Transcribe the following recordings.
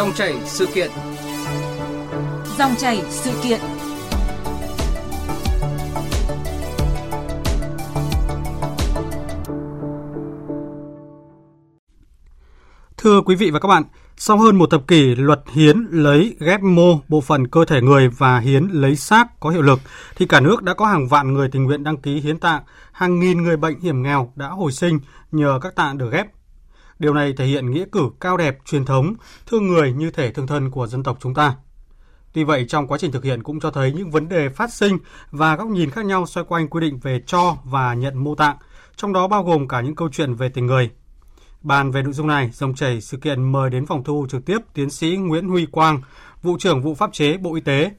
Dòng chảy sự kiện. Dòng chảy sự kiện. Thưa quý vị và các bạn, sau hơn một thập kỷ luật hiến lấy ghép mô bộ phận cơ thể người và hiến lấy xác có hiệu lực, thì cả nước đã có hàng vạn người tình nguyện đăng ký hiến tạng, hàng nghìn người bệnh hiểm nghèo đã hồi sinh nhờ các tạng được ghép. Điều này thể hiện nghĩa cử cao đẹp, truyền thống, thương người như thể thương thân của dân tộc chúng ta. Tuy vậy, trong quá trình thực hiện cũng cho thấy những vấn đề phát sinh và góc nhìn khác nhau xoay quanh quy định về cho và nhận mô tạng, trong đó bao gồm cả những câu chuyện về tình người. Bàn về nội dung này, dòng chảy sự kiện mời đến phòng thu trực tiếp tiến sĩ Nguyễn Huy Quang, vụ trưởng vụ pháp chế Bộ Y tế.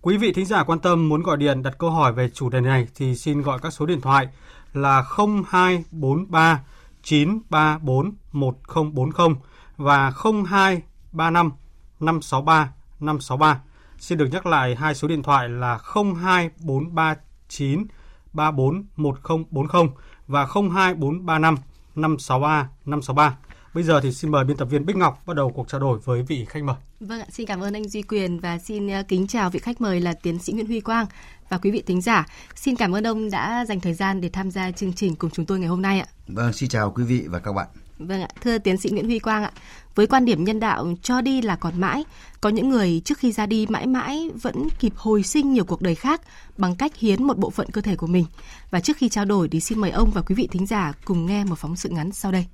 Quý vị thính giả quan tâm muốn gọi điện đặt câu hỏi về chủ đề này thì xin gọi các số điện thoại là 0243 934 1040 và 0235 563 563. Xin được nhắc lại hai số điện thoại là 02439 341040 và 02435 563 563. Bây giờ thì xin mời biên tập viên Bích Ngọc bắt đầu cuộc trao đổi với vị khách mời. Vâng ạ, xin cảm ơn anh Duy Quyền và xin ờ, kính chào vị khách mời là tiến sĩ Nguyễn Huy Quang và quý vị thính giả. Xin cảm ơn ông đã dành thời gian để tham gia chương trình cùng chúng tôi ngày hôm nay ạ. Vâng, xin chào quý vị và các bạn. Vâng ạ, thưa tiến sĩ Nguyễn Huy Quang ạ, với quan điểm nhân đạo cho đi là còn mãi, có những người trước khi ra đi mãi mãi vẫn kịp hồi sinh nhiều cuộc đời khác bằng cách hiến một bộ phận cơ thể của mình. Và trước khi trao đổi thì xin mời ông và quý vị thính giả cùng nghe một phóng sự ngắn sau đây.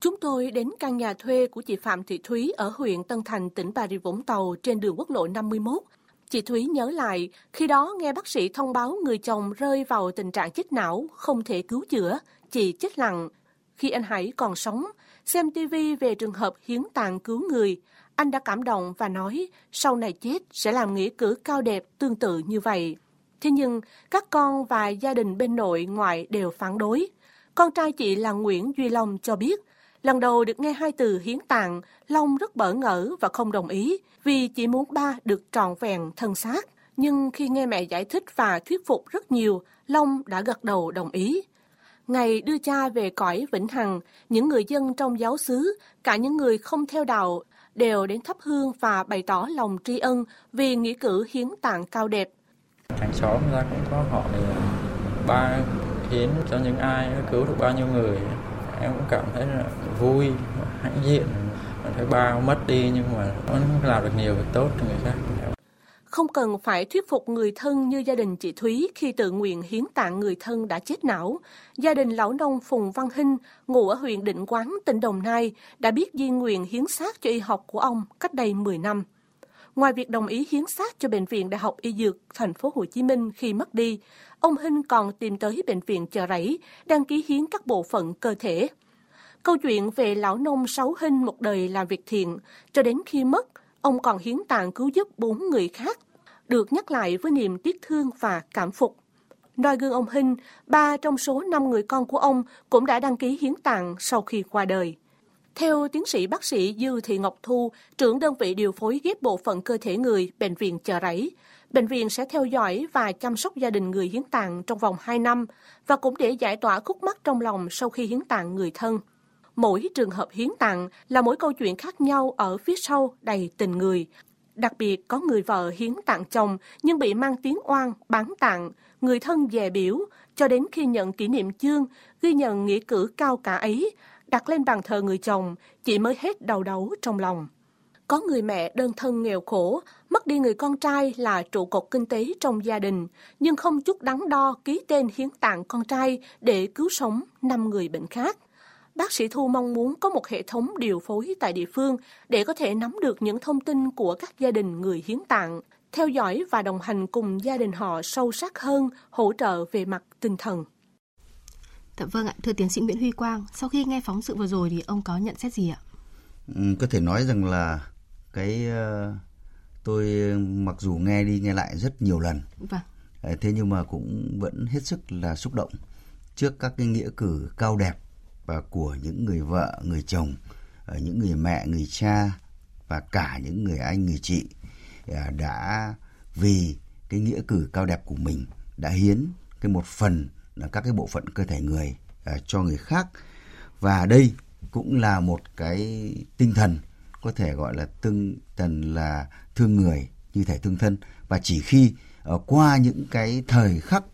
Chúng tôi đến căn nhà thuê của chị Phạm Thị Thúy ở huyện Tân Thành, tỉnh Bà Rịa Vũng Tàu trên đường quốc lộ 51. Chị Thúy nhớ lại, khi đó nghe bác sĩ thông báo người chồng rơi vào tình trạng chết não, không thể cứu chữa, chị chết lặng. Khi anh Hải còn sống, xem TV về trường hợp hiến tạng cứu người, anh đã cảm động và nói sau này chết sẽ làm nghĩa cử cao đẹp tương tự như vậy. Thế nhưng, các con và gia đình bên nội ngoại đều phản đối. Con trai chị là Nguyễn Duy Long cho biết, lần đầu được nghe hai từ hiến tạng, Long rất bỡ ngỡ và không đồng ý, vì chỉ muốn ba được trọn vẹn thân xác. Nhưng khi nghe mẹ giải thích và thuyết phục rất nhiều, Long đã gật đầu đồng ý. Ngày đưa cha về cõi vĩnh hằng, những người dân trong giáo xứ, cả những người không theo đạo, đều đến thắp hương và bày tỏ lòng tri ân vì nghĩa cử hiến tạng cao đẹp. Hàng xóm ra cũng có hỏi ba hiến cho những ai cứu được bao nhiêu người. Em cũng cảm thấy là vui, hãnh diện. Thấy ba mất đi nhưng mà nó làm được nhiều việc tốt cho người khác không cần phải thuyết phục người thân như gia đình chị Thúy khi tự nguyện hiến tạng người thân đã chết não. Gia đình lão nông Phùng Văn Hinh, ngụ ở huyện Định Quán, tỉnh Đồng Nai, đã biết di nguyện hiến xác cho y học của ông cách đây 10 năm. Ngoài việc đồng ý hiến xác cho Bệnh viện Đại học Y Dược thành phố Hồ Chí Minh khi mất đi, ông Hinh còn tìm tới Bệnh viện Chợ Rẫy đăng ký hiến các bộ phận cơ thể. Câu chuyện về lão nông Sáu Hinh một đời làm việc thiện, cho đến khi mất, ông còn hiến tạng cứu giúp bốn người khác được nhắc lại với niềm tiếc thương và cảm phục. Noi gương ông Hinh, ba trong số năm người con của ông cũng đã đăng ký hiến tạng sau khi qua đời. Theo tiến sĩ bác sĩ Dư Thị Ngọc Thu, trưởng đơn vị điều phối ghép bộ phận cơ thể người, Bệnh viện Chợ Rẫy, bệnh viện sẽ theo dõi và chăm sóc gia đình người hiến tạng trong vòng 2 năm và cũng để giải tỏa khúc mắc trong lòng sau khi hiến tạng người thân. Mỗi trường hợp hiến tặng là mỗi câu chuyện khác nhau ở phía sau đầy tình người, Đặc biệt có người vợ hiến tặng chồng nhưng bị mang tiếng oan, bán tặng, người thân dè biểu, cho đến khi nhận kỷ niệm chương, ghi nhận nghĩa cử cao cả ấy, đặt lên bàn thờ người chồng, chị mới hết đầu đấu trong lòng. Có người mẹ đơn thân nghèo khổ, mất đi người con trai là trụ cột kinh tế trong gia đình, nhưng không chút đắn đo ký tên hiến tặng con trai để cứu sống năm người bệnh khác. Bác sĩ Thu mong muốn có một hệ thống điều phối tại địa phương để có thể nắm được những thông tin của các gia đình người hiến tạng, theo dõi và đồng hành cùng gia đình họ sâu sắc hơn, hỗ trợ về mặt tinh thần. Dạ vâng ạ, thưa tiến sĩ Nguyễn Huy Quang, sau khi nghe phóng sự vừa rồi thì ông có nhận xét gì ạ? Ừ, có thể nói rằng là cái uh, tôi mặc dù nghe đi nghe lại rất nhiều lần, vâng. thế nhưng mà cũng vẫn hết sức là xúc động trước các cái nghĩa cử cao đẹp và của những người vợ, người chồng, ờ, những người mẹ, người cha và cả những người anh, người chị à, đã vì cái nghĩa cử cao đẹp của mình đã hiến cái một phần là các cái bộ phận cơ thể người à, cho người khác. Và đây cũng là một cái tinh thần có thể gọi là tinh thần là thương người như thể thương thân. Và chỉ khi uh, qua những cái thời khắc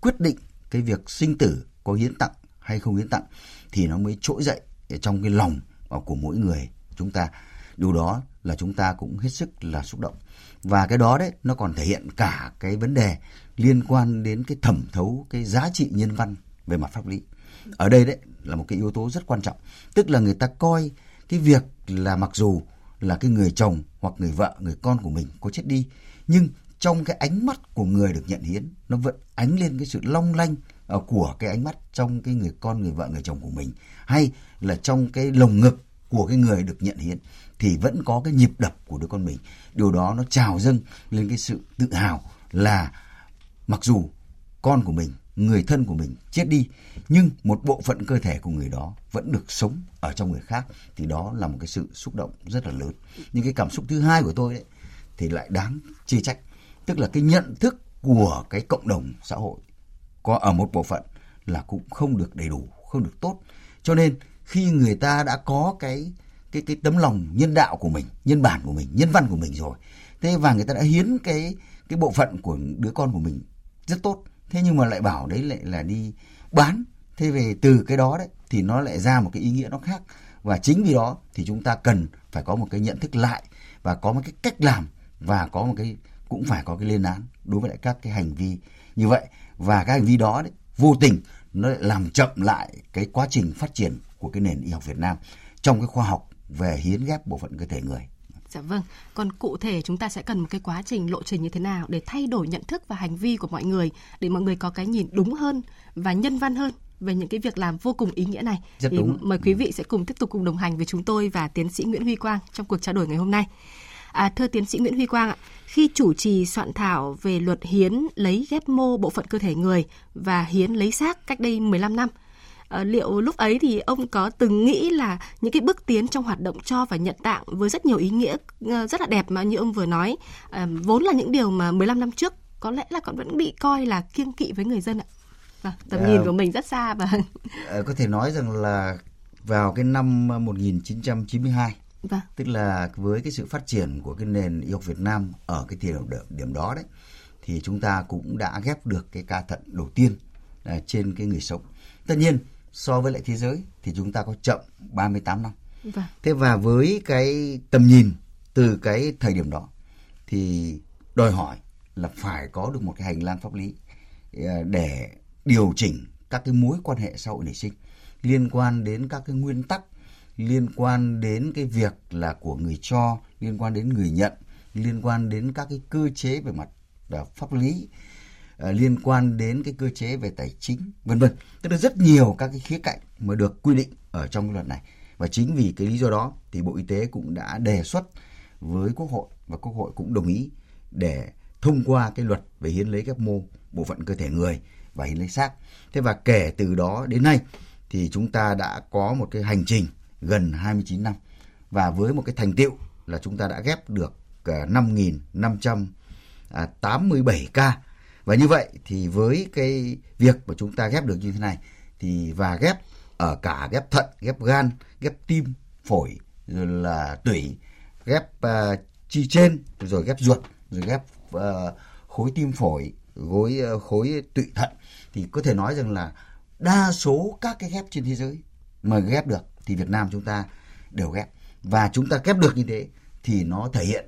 quyết định cái việc sinh tử có hiến tặng hay không hiến tặng thì nó mới trỗi dậy trong cái lòng của mỗi người chúng ta. Điều đó là chúng ta cũng hết sức là xúc động. Và cái đó đấy, nó còn thể hiện cả cái vấn đề liên quan đến cái thẩm thấu cái giá trị nhân văn về mặt pháp lý. Ở đây đấy là một cái yếu tố rất quan trọng. Tức là người ta coi cái việc là mặc dù là cái người chồng hoặc người vợ, người con của mình có chết đi, nhưng trong cái ánh mắt của người được nhận hiến, nó vẫn ánh lên cái sự long lanh À, của cái ánh mắt trong cái người con, người vợ, người chồng của mình, hay là trong cái lồng ngực của cái người được nhận hiến, thì vẫn có cái nhịp đập của đứa con mình. Điều đó nó trào dâng lên cái sự tự hào là mặc dù con của mình, người thân của mình chết đi, nhưng một bộ phận cơ thể của người đó vẫn được sống ở trong người khác, thì đó là một cái sự xúc động rất là lớn. Nhưng cái cảm xúc thứ hai của tôi đấy thì lại đáng chê trách, tức là cái nhận thức của cái cộng đồng xã hội có ở một bộ phận là cũng không được đầy đủ, không được tốt. Cho nên khi người ta đã có cái cái cái tấm lòng nhân đạo của mình, nhân bản của mình, nhân văn của mình rồi, thế và người ta đã hiến cái cái bộ phận của đứa con của mình rất tốt, thế nhưng mà lại bảo đấy lại là đi bán. Thế về từ cái đó đấy thì nó lại ra một cái ý nghĩa nó khác. Và chính vì đó thì chúng ta cần phải có một cái nhận thức lại và có một cái cách làm và có một cái, cũng phải có cái lên án đối với lại các cái hành vi như vậy và cái hành vi đó đấy vô tình nó lại làm chậm lại cái quá trình phát triển của cái nền y học Việt Nam trong cái khoa học về hiến ghép bộ phận cơ thể người. Dạ vâng, còn cụ thể chúng ta sẽ cần một cái quá trình lộ trình như thế nào để thay đổi nhận thức và hành vi của mọi người để mọi người có cái nhìn đúng hơn và nhân văn hơn về những cái việc làm vô cùng ý nghĩa này. Rất thì đúng. mời quý vị sẽ cùng tiếp tục cùng đồng hành với chúng tôi và tiến sĩ Nguyễn Huy Quang trong cuộc trao đổi ngày hôm nay. À, thưa tiến sĩ Nguyễn Huy Quang ạ, khi chủ trì soạn thảo về luật hiến lấy ghép mô bộ phận cơ thể người và hiến lấy xác cách đây 15 năm, à, liệu lúc ấy thì ông có từng nghĩ là những cái bước tiến trong hoạt động cho và nhận tạng với rất nhiều ý nghĩa ờ, rất là đẹp mà như ông vừa nói, à, vốn là những điều mà 15 năm trước có lẽ là còn vẫn bị coi là kiêng kỵ với người dân ạ. Vâng, tầm À, nhìn của mình rất xa và Ờ, có thể nói rằng là vào cái năm 1992 vâng, tức là với cái sự phát triển của cái nền y học Việt Nam ở cái điểm điểm đó đấy thì chúng ta cũng đã ghép được cái ca thận đầu tiên à, trên cái người sống. Tất nhiên so với lại thế giới thì chúng ta có chậm 38 năm. vâng, Thế và với cái tầm nhìn từ cái thời điểm đó thì đòi hỏi là phải có được một cái hành lang pháp lý à, để điều chỉnh các cái mối quan hệ xã hội nảy sinh liên quan đến các cái nguyên tắc liên quan đến cái việc là của người cho, liên quan đến người nhận, liên quan đến các cái cơ chế về mặt à, pháp lý à, liên quan đến cái cơ chế về tài chính, vân vân. Tức là rất nhiều các cái khía cạnh mà được quy định ở trong cái luật này. Và chính vì cái lý do đó thì bộ y tế cũng đã đề xuất với quốc hội và quốc hội cũng đồng ý để thông qua cái luật về hiến lấy ghép mô, bộ phận cơ thể người và hiến lấy xác. Thế và kể từ đó đến nay thì chúng ta đã có một cái hành trình gần 29 năm. Và với một cái thành tiệu là chúng ta đã ghép được à, 5.587 ca. Và như vậy thì với cái việc mà chúng ta ghép được như thế này thì và ghép ở cả ghép thận, ghép gan, ghép tim, phổi rồi là tủy, ghép uh, chi trên rồi ghép ruột rồi ghép uh, khối tim phổi, khối uh, khối tụy thận thì có thể nói rằng là đa số các cái ghép trên thế giới mà ghép được thì Việt Nam chúng ta đều ghép. Và chúng ta ghép được như thế thì nó thể hiện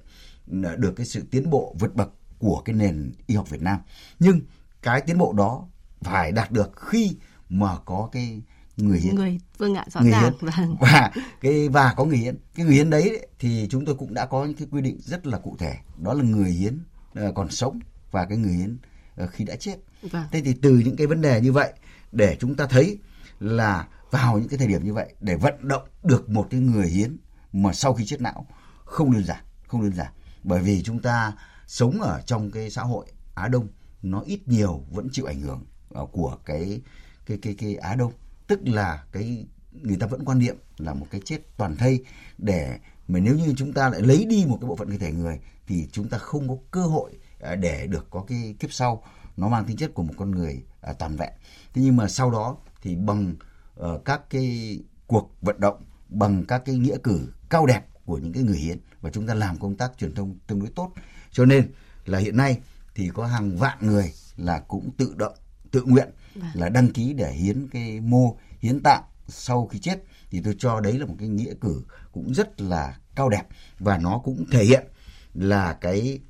được cái sự tiến bộ vượt bậc của cái nền y học Việt Nam. Nhưng cái tiến bộ đó phải đạt được khi mà có cái người hiến. Người vâng ạ rõ người ràng hiến. vâng. và cái và có người hiến. Cái người hiến đấy, đấy thì chúng tôi cũng đã có những cái quy định rất là cụ thể. Đó là người hiến ờ, còn sống và cái người hiến ờ, khi đã chết. Vâng. thế thì từ những cái vấn đề như vậy để chúng ta thấy là vào những cái thời điểm như vậy để vận động được một cái người hiến mà sau khi chết não, không đơn giản, không đơn giản. Bởi vì chúng ta sống ở trong cái xã hội Á Đông, nó ít nhiều vẫn chịu ảnh hưởng ờ, của cái cái cái cái Á Đông. Tức là cái, người ta vẫn quan niệm là một cái chết toàn thây để mà nếu như chúng ta lại lấy đi một cái bộ phận cơ thể người thì chúng ta không có cơ hội ờ, để được có cái kiếp sau. Nó mang tính chất của một con người ờ, toàn vẹn. Thế nhưng mà sau đó thì bằng ờ, các cái cuộc vận động bằng các cái nghĩa cử cao đẹp của những cái người hiến. Và chúng ta làm công tác truyền thông tương đối tốt. Cho nên là hiện nay thì có hàng vạn người là cũng tự động tự nguyện vâng. là đăng ký để hiến cái mô hiến tạng sau khi chết. Thì tôi cho đấy là một cái nghĩa cử cũng rất là cao đẹp. Và nó cũng thể hiện là cái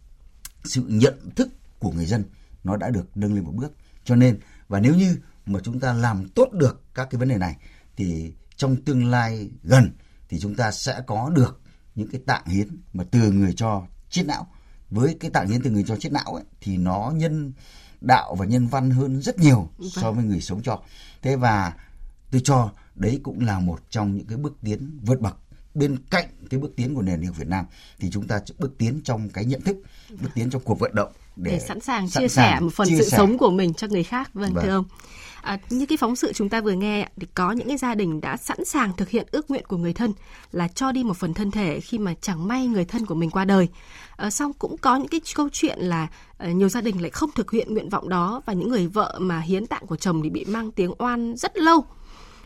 sự nhận thức của người dân nó đã được nâng lên một bước. Cho nên và nếu như mà chúng ta làm tốt được các cái vấn đề này thì trong tương lai gần thì chúng ta sẽ có được những cái tạng hiến mà từ người cho chết não. Với cái tạng hiến từ người cho chết não ấy, thì nó nhân đạo và nhân văn hơn rất nhiều so vâng. với người sống cho. Thế và tôi cho đấy cũng là một trong những cái bước tiến vượt bậc. Bên cạnh cái bước tiến của nền y học Việt Nam thì chúng ta bước tiến trong cái nhận thức bước tiến trong cuộc vận động để, để sẵn sàng sẵn chia sàng sẻ một phần sự sẻ. sống của mình cho người khác vâng, vâng. thưa ông À, như cái phóng sự chúng ta vừa nghe thì có những cái gia đình đã sẵn sàng thực hiện ước nguyện của người thân là cho đi một phần thân thể khi mà chẳng may người thân của mình qua đời. À, xong cũng có những cái câu chuyện là à, nhiều gia đình lại không thực hiện nguyện vọng đó và những người vợ mà hiến tạng của chồng thì bị mang tiếng oan rất lâu.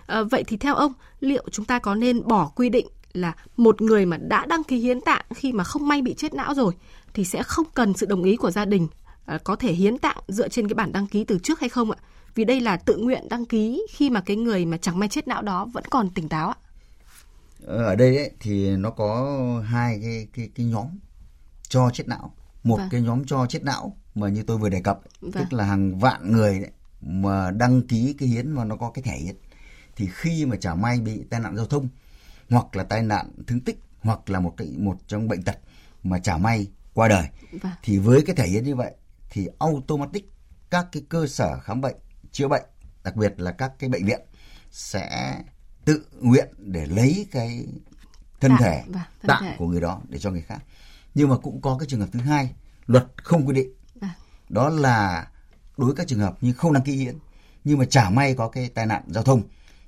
À, vậy thì theo ông liệu chúng ta có nên bỏ quy định là một người mà đã đăng ký hiến tạng khi mà không may bị chết não rồi thì sẽ không cần sự đồng ý của gia đình à, có thể hiến tạng dựa trên cái bản đăng ký từ trước hay không ạ? Vì đây là tự nguyện đăng ký khi mà cái người mà chẳng may chết não đó vẫn còn tỉnh táo ạ. Ở đây ấy, thì nó có hai cái cái cái nhóm cho chết não. Một vâng. cái nhóm cho chết não mà như tôi vừa đề cập, vâng. tức là hàng vạn người đấy mà đăng ký cái hiến mà nó có cái thẻ hiến thì khi mà chả may bị tai nạn giao thông hoặc là tai nạn thương tích hoặc là một cái một trong bệnh tật mà chả may qua đời vâng. thì với cái thể hiện như vậy thì automatic các cái cơ sở khám bệnh chữa bệnh đặc biệt là các cái bệnh viện sẽ tự nguyện để lấy cái thân tạng, thể vâng, tạng thể. của người đó để cho người khác nhưng mà cũng có cái trường hợp thứ hai luật không quy định vâng. đó là đối với các trường hợp như không đăng ký hiến nhưng mà chả may có cái tai nạn giao thông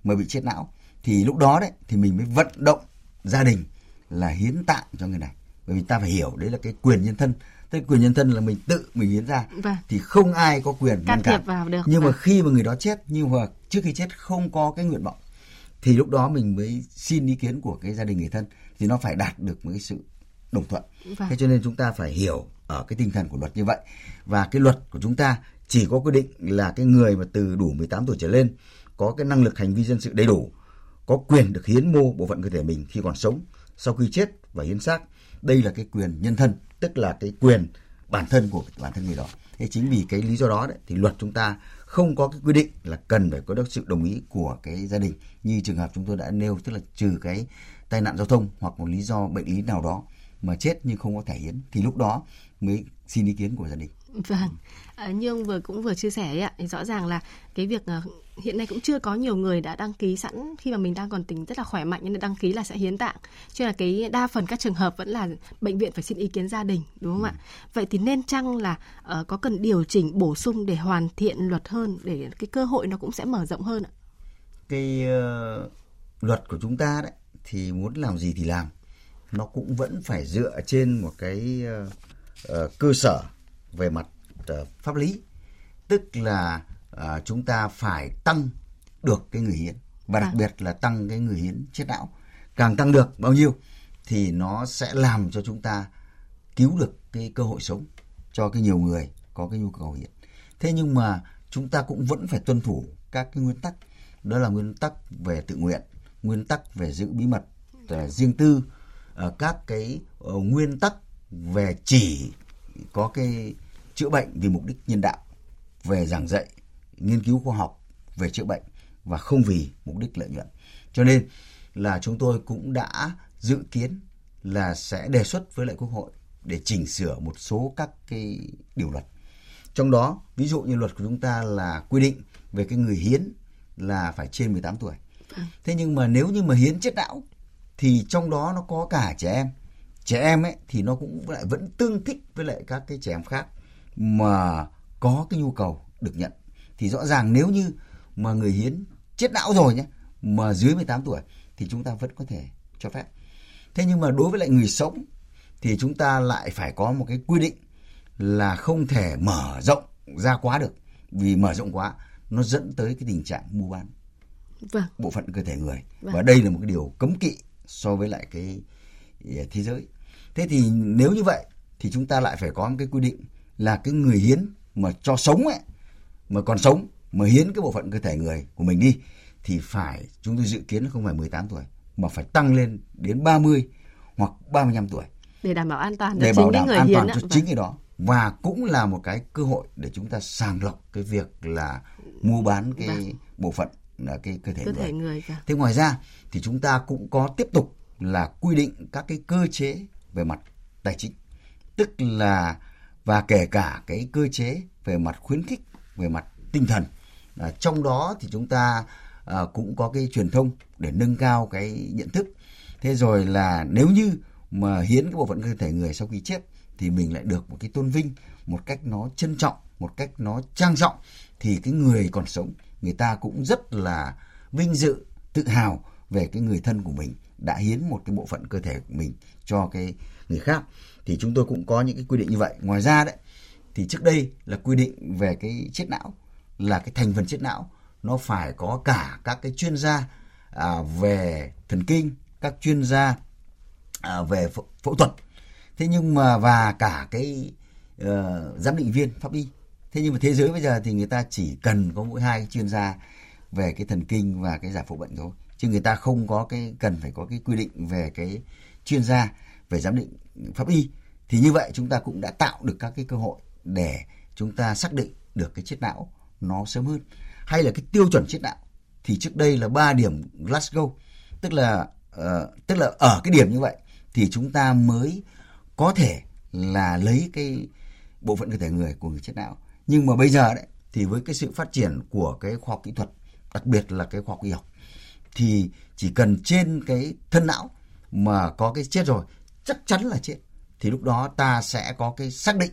mà bị chết não thì lúc đó đấy thì mình mới vận động gia đình là hiến tạng cho người này. Bởi vì ta phải hiểu đấy là cái quyền nhân thân. Cái quyền nhân thân là mình tự mình hiến ra. Vâng. thì không ai có quyền can thiệp vào được. Nhưng vâng. mà khi mà người đó chết nhưng mà trước khi chết không có cái nguyện vọng thì lúc đó mình mới xin ý kiến của cái gia đình người thân. Thì nó phải đạt được một cái sự đồng thuận. Vâng. thế cho nên chúng ta phải hiểu ở cái tinh thần của luật như vậy. Và cái luật của chúng ta chỉ có quy định là cái người mà từ đủ 18 tuổi trở lên có cái năng lực hành vi dân sự đầy đủ có quyền được hiến mô bộ phận cơ thể mình khi còn sống sau khi chết và hiến xác. Đây là cái quyền nhân thân tức là cái quyền bản thân của bản thân người đó. Thế chính vì cái lý do đó đấy, thì luật chúng ta không có cái quy định là cần phải có được sự đồng ý của cái gia đình như trường hợp chúng tôi đã nêu tức là trừ cái tai nạn giao thông hoặc một lý do bệnh lý nào đó mà chết nhưng không có thể hiến thì lúc đó mới xin ý kiến của gia đình. Vâng, như ông vừa cũng vừa chia sẻ ấy ạ, thì rõ ràng là cái việc uh, hiện nay cũng chưa có nhiều người đã đăng ký sẵn khi mà mình đang còn tính rất là khỏe mạnh nên đăng ký là sẽ hiến tạng. Cho là cái đa phần các trường hợp vẫn là bệnh viện phải xin ý kiến gia đình, đúng không ừ. ạ? Vậy thì nên chăng là uh, có cần điều chỉnh bổ sung để hoàn thiện luật hơn để cái cơ hội nó cũng sẽ mở rộng hơn ạ? Cái uh, luật của chúng ta đấy thì muốn làm gì thì làm, nó cũng vẫn phải dựa trên một cái uh, uh, cơ sở về mặt pháp lý. Tức là uh, chúng ta phải tăng được cái người hiến. Và đặc à. biệt là tăng cái người hiến chết não. Càng tăng được bao nhiêu thì nó sẽ làm cho chúng ta cứu được cái cơ hội sống cho cái nhiều người có cái nhu cầu hiến. Thế nhưng mà chúng ta cũng vẫn phải tuân thủ các cái nguyên tắc. Đó là nguyên tắc về tự nguyện nguyên tắc về giữ bí mật uh, riêng tư. Uh, các cái uh, nguyên tắc về chỉ có cái chữa bệnh vì mục đích nhân đạo về giảng dạy nghiên cứu khoa học về chữa bệnh và không vì mục đích lợi nhuận. Cho nên là chúng tôi cũng đã dự kiến là sẽ đề xuất với lại quốc hội để chỉnh sửa một số các cái điều luật. Trong đó ví dụ như luật của chúng ta là quy định về cái người hiến là phải trên 18 tuổi. Vâng. thế nhưng mà nếu như mà hiến chết não thì trong đó nó có cả trẻ em. Trẻ em ấy thì nó cũng lại vẫn tương thích với lại các cái trẻ em khác mà có cái nhu cầu được nhận. Thì rõ ràng nếu như mà người hiến chết não rồi nhé mà dưới 18 tuổi thì chúng ta vẫn có thể cho phép. Thế nhưng mà đối với lại người sống thì chúng ta lại phải có một cái quy định là không thể mở rộng ra quá được. Vì mở rộng quá nó dẫn tới cái tình trạng mua bán vâng. bộ phận cơ thể người. Vâng. và đây là một cái điều cấm kỵ so với lại cái à, thế giới. Thế thì nếu như vậy thì chúng ta lại phải có một cái quy định là cái người hiến mà cho sống ấy mà còn sống mà hiến cái bộ phận cơ thể người của mình đi thì phải chúng tôi dự kiến không phải 18 tuổi mà phải tăng lên đến 30 hoặc 35 tuổi để đảm bảo an toàn để bảo đảm người an toàn cho vâng. chính cái đó và cũng là một cái cơ hội để chúng ta sàng lọc cái việc là mua bán cái vâng. bộ phận là cái cơ thể cơ người. Thể người vâng. Thế ngoài ra thì chúng ta cũng có tiếp tục là quy định các cái cơ chế về mặt tài chính, tức là và kể cả cái cơ chế về mặt khuyến khích, về mặt tinh thần. À, trong đó thì chúng ta à, cũng có cái truyền thông để nâng cao cái nhận thức. Thế rồi là nếu như mà hiến cái bộ phận cơ thể người sau khi chết thì mình lại được một cái tôn vinh một cách nó trân trọng một cách nó trang trọng thì cái người còn sống người ta cũng rất là vinh dự tự hào về cái người thân của mình đã hiến một cái bộ phận cơ thể của mình cho cái người khác thì chúng tôi cũng có những cái quy định như vậy. Ngoài ra đấy thì trước đây là quy định về cái chết não là cái thành phần chết não nó phải có cả các cái chuyên gia à, về thần kinh các chuyên gia à, về phẫu, phẫu thuật. Thế nhưng mà và cả cái uh, giám định viên pháp y. Thế nhưng mà thế giới bây giờ thì người ta chỉ cần có mỗi hai chuyên gia về cái thần kinh và cái giải phẫu bệnh thôi. Chứ người ta không có cái cần phải có cái quy định về cái chuyên gia về giám định pháp y thì như vậy chúng ta cũng đã tạo được các cái cơ hội để chúng ta xác định được cái chết não nó sớm hơn. Hay là cái tiêu chuẩn chết não thì trước đây là 3 điểm Glasgow tức là uh, tức là ở cái điểm như vậy thì chúng ta mới có thể là lấy cái bộ phận cơ thể người của người chết não. Nhưng mà bây giờ đấy thì với cái sự phát triển của cái khoa học kỹ thuật đặc biệt là cái khoa học y học thì chỉ cần trên cái thân não mà có cái chết rồi chắc chắn là chết. Thì lúc đó ta sẽ có cái xác định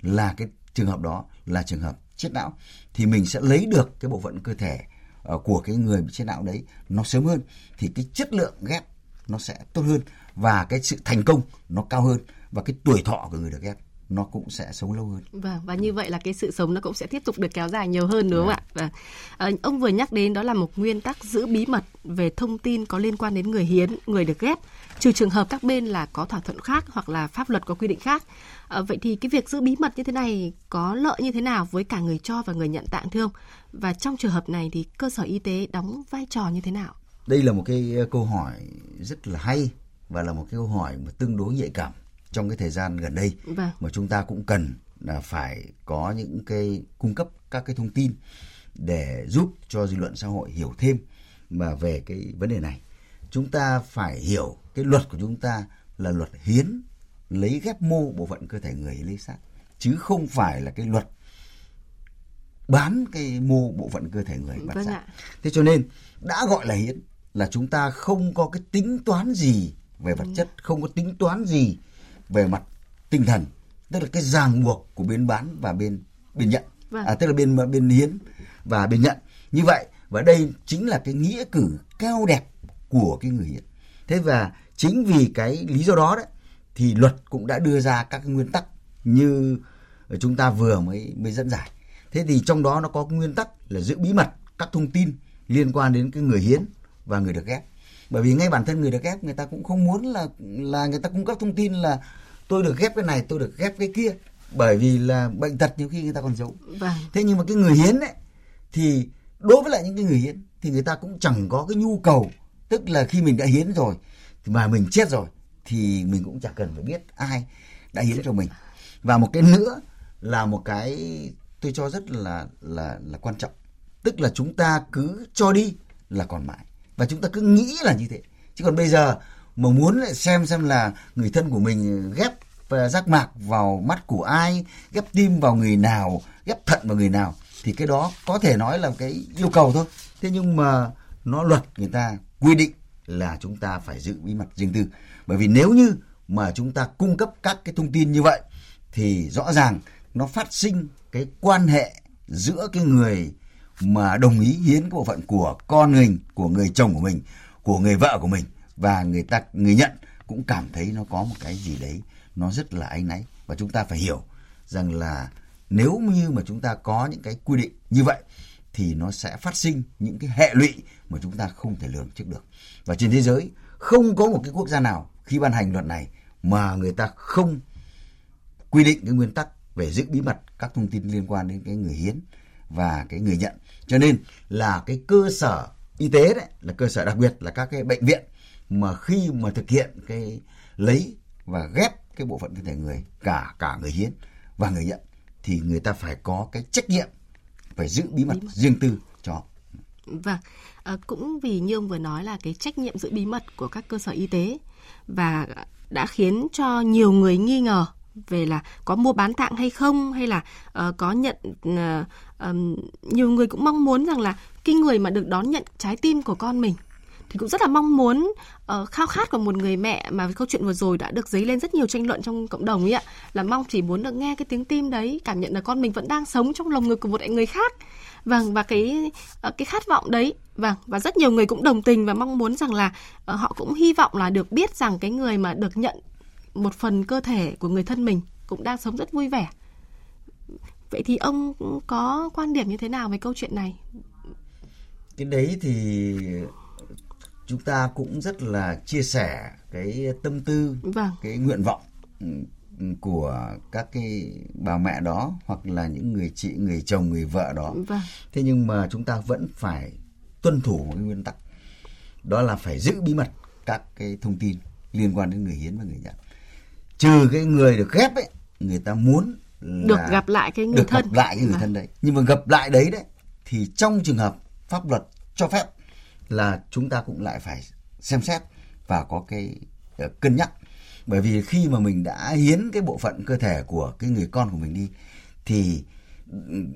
là cái trường hợp đó là trường hợp chết não. Thì mình sẽ lấy được cái bộ phận cơ thể ờ, của cái người bị chết não đấy nó sớm hơn. Thì cái chất lượng ghép nó sẽ tốt hơn và cái sự thành công nó cao hơn và cái tuổi thọ của người được ghép nó cũng sẽ sống lâu hơn. Vâng và như vậy là cái sự sống nó cũng sẽ tiếp tục được kéo dài nhiều hơn đúng không ạ? Vâng. À, ông vừa nhắc đến đó là một nguyên tắc giữ bí mật về thông tin có liên quan đến người hiến, người được ghép, trừ trường hợp các bên là có thỏa thuận khác hoặc là pháp luật có quy định khác. À, vậy thì cái việc giữ bí mật như thế này có lợi như thế nào với cả người cho và người nhận tạng thưa ông? Và trong trường hợp này thì cơ sở y tế đóng vai trò như thế nào? Đây là một cái câu hỏi rất là hay và là một cái câu hỏi mà tương đối nhạy cảm trong cái thời gian gần đây vâng. mà chúng ta cũng cần là phải có những cái cung cấp các cái thông tin để giúp cho dư luận xã hội hiểu thêm mà về cái vấn đề này chúng ta phải hiểu cái luật của chúng ta là luật hiến lấy ghép mô bộ phận cơ thể người lấy xác chứ không phải là cái luật bán cái mô bộ phận cơ thể người bán vâng xác. Thế cho nên đã gọi là hiến là chúng ta không có cái tính toán gì về vật chất, không có tính toán gì về mặt tinh thần tức là cái ràng buộc của bên bán và bên bên nhận. Vâng. à, tức là bên bên hiến và bên nhận. Như vậy và đây chính là cái nghĩa cử cao đẹp của cái người hiến. Thế và chính vì cái lý do đó đấy thì luật cũng đã đưa ra các cái nguyên tắc như chúng ta vừa mới mới dẫn giải. Thế thì trong đó nó có cái nguyên tắc là giữ bí mật các thông tin liên quan đến cái người hiến và người được ghép bởi vì ngay bản thân người được ghép người ta cũng không muốn là là người ta cung cấp thông tin là tôi được ghép cái này tôi được ghép cái kia. Bởi vì là bệnh tật nhiều khi người ta còn giấu. Vâng. thế nhưng mà cái người hiến ấy thì đối với lại những cái người hiến thì người ta cũng chẳng có cái nhu cầu. Tức là khi mình đã hiến rồi mà mình chết rồi thì mình cũng chẳng cần phải biết ai đã hiến cho mình. Và một cái nữa là một cái tôi cho rất là là là quan trọng. Tức là chúng ta cứ cho đi là còn mãi và chúng ta cứ nghĩ là như thế. Chứ còn bây giờ mà muốn lại xem xem là người thân của mình ghép ờ, giác mạc vào mắt của ai, ghép tim vào người nào, ghép thận vào người nào, thì cái đó có thể nói là cái yêu cầu thôi. Thế nhưng mà nó luật người ta quy định là chúng ta phải giữ bí mật riêng tư. Bởi vì nếu như mà chúng ta cung cấp các cái thông tin như vậy, thì rõ ràng nó phát sinh cái quan hệ giữa cái người mà đồng ý hiến cái bộ phận của con mình, của người chồng của mình, của người vợ của mình. Và người ta người nhận cũng cảm thấy nó có một cái gì đấy nó rất là áy náy. Và chúng ta phải hiểu rằng là nếu như mà chúng ta có những cái quy định như vậy thì nó sẽ phát sinh những cái hệ lụy mà chúng ta không thể lường trước được. Và trên thế giới không có một cái quốc gia nào khi ban hành luật này mà người ta không quy định cái nguyên tắc về giữ bí mật các thông tin liên quan đến cái người hiến và cái người nhận. Cho nên là cái cơ sở y tế đấy là cơ sở đặc biệt là các cái bệnh viện mà khi mà thực hiện cái lấy và ghép cái bộ phận cơ thể người cả cả người hiến và người nhận thì người ta phải có cái trách nhiệm phải giữ bí mật, bí mật. riêng tư cho Vâng, à, cũng vì như ông vừa nói là cái trách nhiệm giữ bí mật của các cơ sở y tế và đã khiến cho nhiều người nghi ngờ về là có mua bán tạng hay không hay là uh, có nhận uh, um, nhiều người cũng mong muốn rằng là cái người mà được đón nhận trái tim của con mình thì cũng rất là mong muốn uh, khao khát của một người mẹ mà câu chuyện vừa rồi đã được dấy lên rất nhiều tranh luận trong cộng đồng ấy ạ là mong chỉ muốn được nghe cái tiếng tim đấy cảm nhận là con mình vẫn đang sống trong lồng ngực của một người khác. Vâng và cái uh, cái khát vọng đấy vâng và rất nhiều người cũng đồng tình và mong muốn rằng là uh, họ cũng hy vọng là được biết rằng cái người mà được nhận một phần cơ thể của người thân mình cũng đang sống rất vui vẻ vậy thì ông có quan điểm như thế nào về câu chuyện này cái đấy thì chúng ta cũng rất là chia sẻ cái tâm tư vâng. cái nguyện vọng ừ, của các cái bà mẹ đó hoặc là những người chị người chồng người vợ đó vâng. thế nhưng mà chúng ta vẫn phải tuân thủ một cái nguyên tắc đó là phải giữ bí mật các cái thông tin liên quan đến người hiến và người nhận trừ cái người được ghép ấy người ta muốn được gặp lại cái người được thân. gặp lại cái người vâng. thân đấy. Nhưng mà gặp lại đấy đấy thì trong trường hợp pháp luật cho phép là chúng ta cũng lại phải xem xét và có cái uh, cân nhắc. Bởi vì khi mà mình đã hiến cái bộ phận cơ thể của cái người con của mình đi thì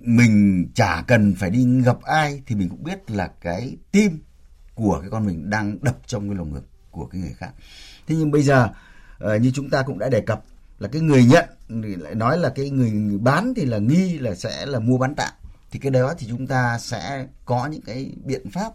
mình chả cần phải đi gặp ai thì mình cũng biết là cái tim của cái con mình đang đập trong cái lồng ngực của cái người khác. Thế nhưng bây giờ uh, như chúng ta cũng đã đề cập là cái người nhận lại nói là cái người, người bán thì là nghi là sẽ là mua bán tạm. Thì cái đó thì chúng ta sẽ có những cái biện pháp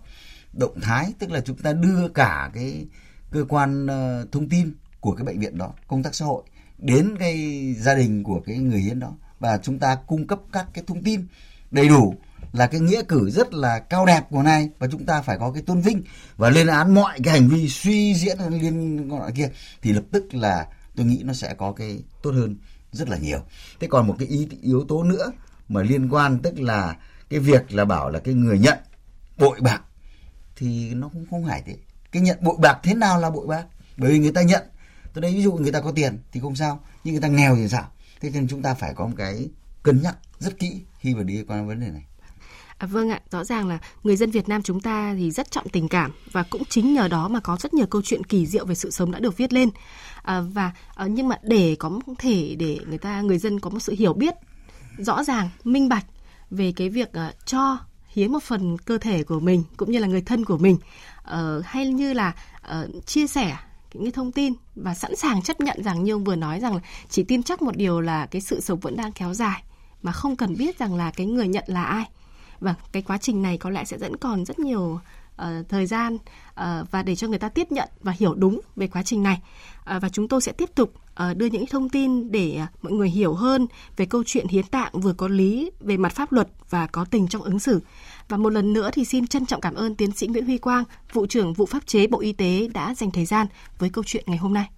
động thái tức là chúng ta đưa cả cái cơ quan ờ, thông tin của cái bệnh viện đó công tác xã hội đến cái gia đình của cái người hiến đó và chúng ta cung cấp các cái thông tin đầy đủ là cái nghĩa cử rất là cao đẹp của này và chúng ta phải có cái tôn vinh và lên án mọi cái hành vi suy diễn liên quan kia thì lập tức là tôi nghĩ nó sẽ có cái tốt hơn rất là nhiều. Thế còn một cái ý yếu tố nữa mà liên quan tức là cái việc là bảo là cái người nhận bội bạc thì nó cũng không phải thế. Cái nhận bội bạc thế nào là bội bạc? Bởi vì người ta nhận tôi đây ví dụ người ta có tiền thì không sao nhưng người ta nghèo thì sao? Thế nên chúng ta phải có một cái cân nhắc rất kỹ khi mà đi qua vấn đề này. À, vâng ạ, rõ ràng là người dân Việt Nam chúng ta thì rất trọng tình cảm và cũng chính nhờ đó mà có rất nhiều câu chuyện kỳ diệu về sự sống đã được viết lên. À, và à, nhưng mà để có thể để người ta người dân có một sự hiểu biết rõ ràng, minh bạch về cái việc à, cho hiến một phần cơ thể của mình cũng như là người thân của mình uh, hay như là uh, chia sẻ những cái thông tin và sẵn sàng chấp nhận rằng như ông vừa nói rằng là chỉ tin chắc một điều là cái sự sống vẫn đang kéo dài mà không cần biết rằng là cái người nhận là ai. Và cái quá trình này có lẽ sẽ vẫn còn rất nhiều uh, thời gian uh, và để cho người ta tiếp nhận và hiểu đúng về quá trình này uh, và chúng tôi sẽ tiếp tục uh, đưa những thông tin để uh, mọi người hiểu hơn về câu chuyện hiến tạng vừa có lý về mặt pháp luật và có tình trong ứng xử và một lần nữa thì xin trân trọng cảm ơn tiến sĩ Nguyễn Huy Quang, vụ trưởng vụ pháp chế Bộ Y tế đã dành thời gian với câu chuyện ngày hôm nay.